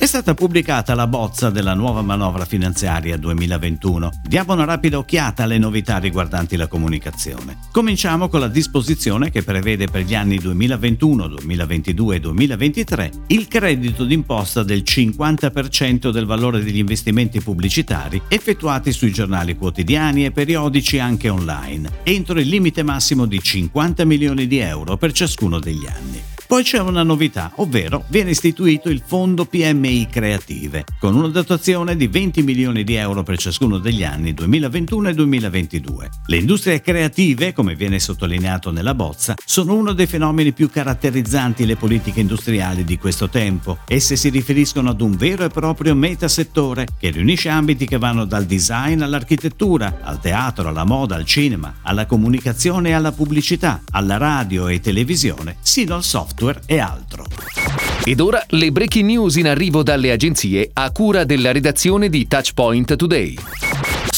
È stata pubblicata la bozza della nuova manovra finanziaria 2021. Diamo una rapida occhiata alle novità riguardanti la comunicazione. Cominciamo con la disposizione che prevede per gli anni 2021, 2022 e 2023 il credito d'imposta del 50% del valore degli investimenti pubblicitari effettuati sui giornali quotidiani e periodici anche online, entro il limite massimo di 50 milioni di euro per ciascuno degli anni. Poi c'è una novità, ovvero viene istituito il Fondo PMI Creative, con una dotazione di 20 milioni di euro per ciascuno degli anni 2021 e 2022. Le industrie creative, come viene sottolineato nella bozza, sono uno dei fenomeni più caratterizzanti le politiche industriali di questo tempo. Esse si riferiscono ad un vero e proprio metasettore che riunisce ambiti che vanno dal design all'architettura, al teatro, alla moda, al cinema, alla comunicazione e alla pubblicità, alla radio e televisione, sino al software software e altro. Ed ora le breaking news in arrivo dalle agenzie a cura della redazione di Touchpoint Today.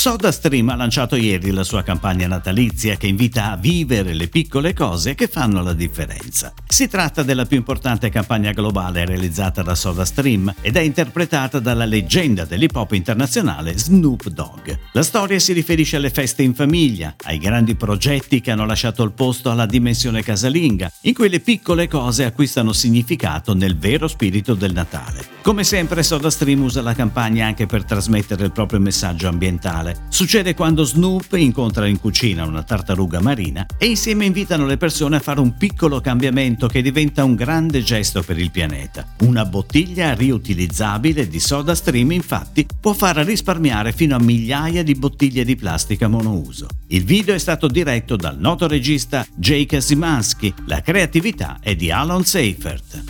SodaStream ha lanciato ieri la sua campagna natalizia che invita a vivere le piccole cose che fanno la differenza. Si tratta della più importante campagna globale realizzata da SodaStream ed è interpretata dalla leggenda dell'hip hop internazionale Snoop Dogg. La storia si riferisce alle feste in famiglia, ai grandi progetti che hanno lasciato il posto alla dimensione casalinga, in cui le piccole cose acquistano significato nel vero spirito del Natale. Come sempre SodaStream usa la campagna anche per trasmettere il proprio messaggio ambientale. Succede quando Snoop incontra in cucina una tartaruga marina e insieme invitano le persone a fare un piccolo cambiamento che diventa un grande gesto per il pianeta. Una bottiglia riutilizzabile di soda stream infatti può far risparmiare fino a migliaia di bottiglie di plastica monouso. Il video è stato diretto dal noto regista Jake Simansky, la creatività è di Alan Seifert.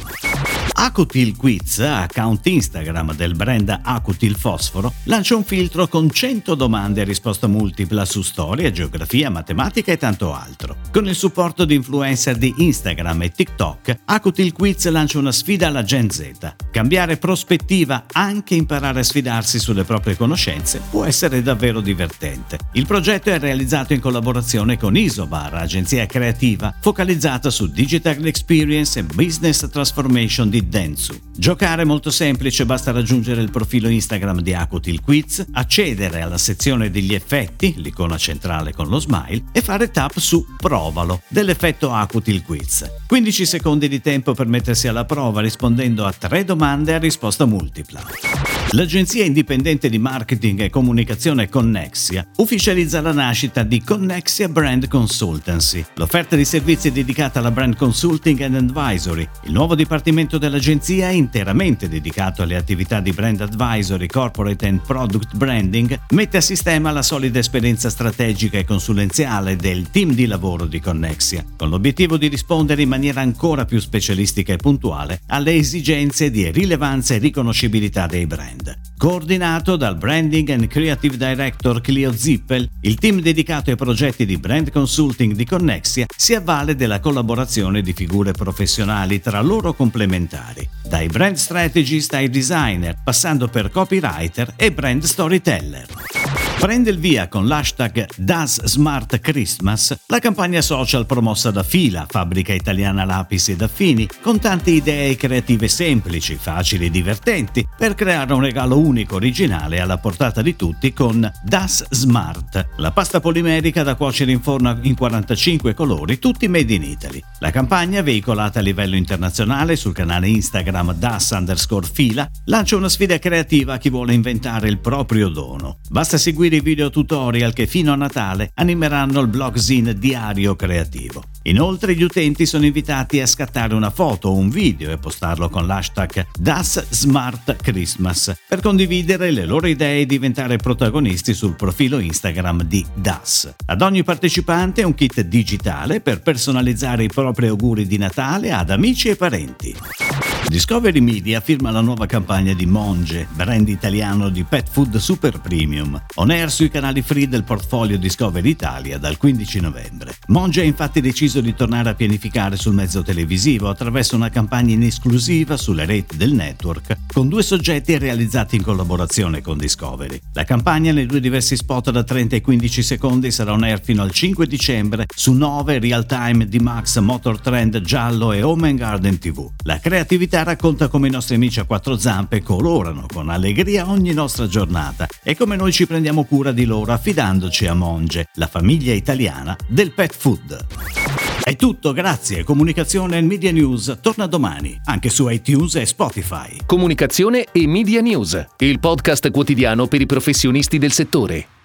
Acutil Quiz, account Instagram del brand Acutil Fosforo, lancia un filtro con 100 domande a risposta multipla su storia, geografia, matematica e tanto altro. Con il supporto di influencer di Instagram e TikTok, Acutil Quiz lancia una sfida alla Gen Z. Cambiare prospettiva, anche imparare a sfidarsi sulle proprie conoscenze, può essere davvero divertente. Il progetto è realizzato in collaborazione con Isobar, agenzia creativa focalizzata su digital experience e business transformation di Dentsu. Giocare è molto semplice, basta raggiungere il profilo Instagram di Akutil Quiz, accedere alla sezione degli effetti, l'icona centrale con lo smile, e fare tap su Provalo dell'effetto Akutil Quiz. 15 secondi di tempo per mettersi alla prova rispondendo a tre domande a risposta multipla. L'agenzia indipendente di marketing e comunicazione Connexia ufficializza la nascita di Connexia Brand Consultancy, l'offerta di servizi dedicata alla brand consulting and advisory. Il nuovo dipartimento dell'agenzia è interamente dedicato alle attività di brand advisory, corporate and product branding, mette a sistema la solida esperienza strategica e consulenziale del team di lavoro di Connexia, con l'obiettivo di rispondere in maniera ancora più specialistica e puntuale alle esigenze di rilevanza e riconoscibilità dei brand brand. Coordinato dal Branding and Creative Director Clio Zippel, il team dedicato ai progetti di brand consulting di Connexia si avvale della collaborazione di figure professionali tra loro complementari, dai brand strategist ai designer, passando per copywriter e brand storyteller. Prende il via con l'hashtag Das Smart Christmas la campagna social promossa da Fila, fabbrica italiana lapisi ed affini, con tante idee creative semplici, facili e divertenti per creare un regalo unico, originale alla portata di tutti con Das Smart, la pasta polimerica da cuocere in forno in 45 colori, tutti made in Italy. La campagna, veicolata a livello internazionale sul canale Instagram Das underscore Fila, lancia una sfida creativa a chi vuole inventare il proprio dono. Basta seguire seguire i video tutorial che fino a Natale animeranno il blog Zine Diario Creativo. Inoltre gli utenti sono invitati a scattare una foto o un video e postarlo con l'hashtag Das Smart Christmas per condividere le loro idee e diventare protagonisti sul profilo Instagram di Das. Ad ogni partecipante un kit digitale per personalizzare i propri auguri di Natale ad amici e parenti. Discovery Media firma la nuova campagna di Monge, brand italiano di pet food super premium, on air sui canali free del portfolio Discovery Italia dal 15 novembre. Monge ha infatti deciso di tornare a pianificare sul mezzo televisivo attraverso una campagna in esclusiva sulle reti del network con due soggetti realizzati in collaborazione con Discovery. La campagna nei due diversi spot da 30 e 15 secondi sarà on air fino al 5 dicembre su 9 real time di Max Motor Trend Giallo e Home Garden TV. La creatività racconta come i nostri amici a quattro zampe colorano con allegria ogni nostra giornata e come noi ci prendiamo cura di loro affidandoci a Monge, la famiglia italiana del pet food. È tutto, grazie. Comunicazione e Media News torna domani, anche su iTunes e Spotify. Comunicazione e Media News, il podcast quotidiano per i professionisti del settore.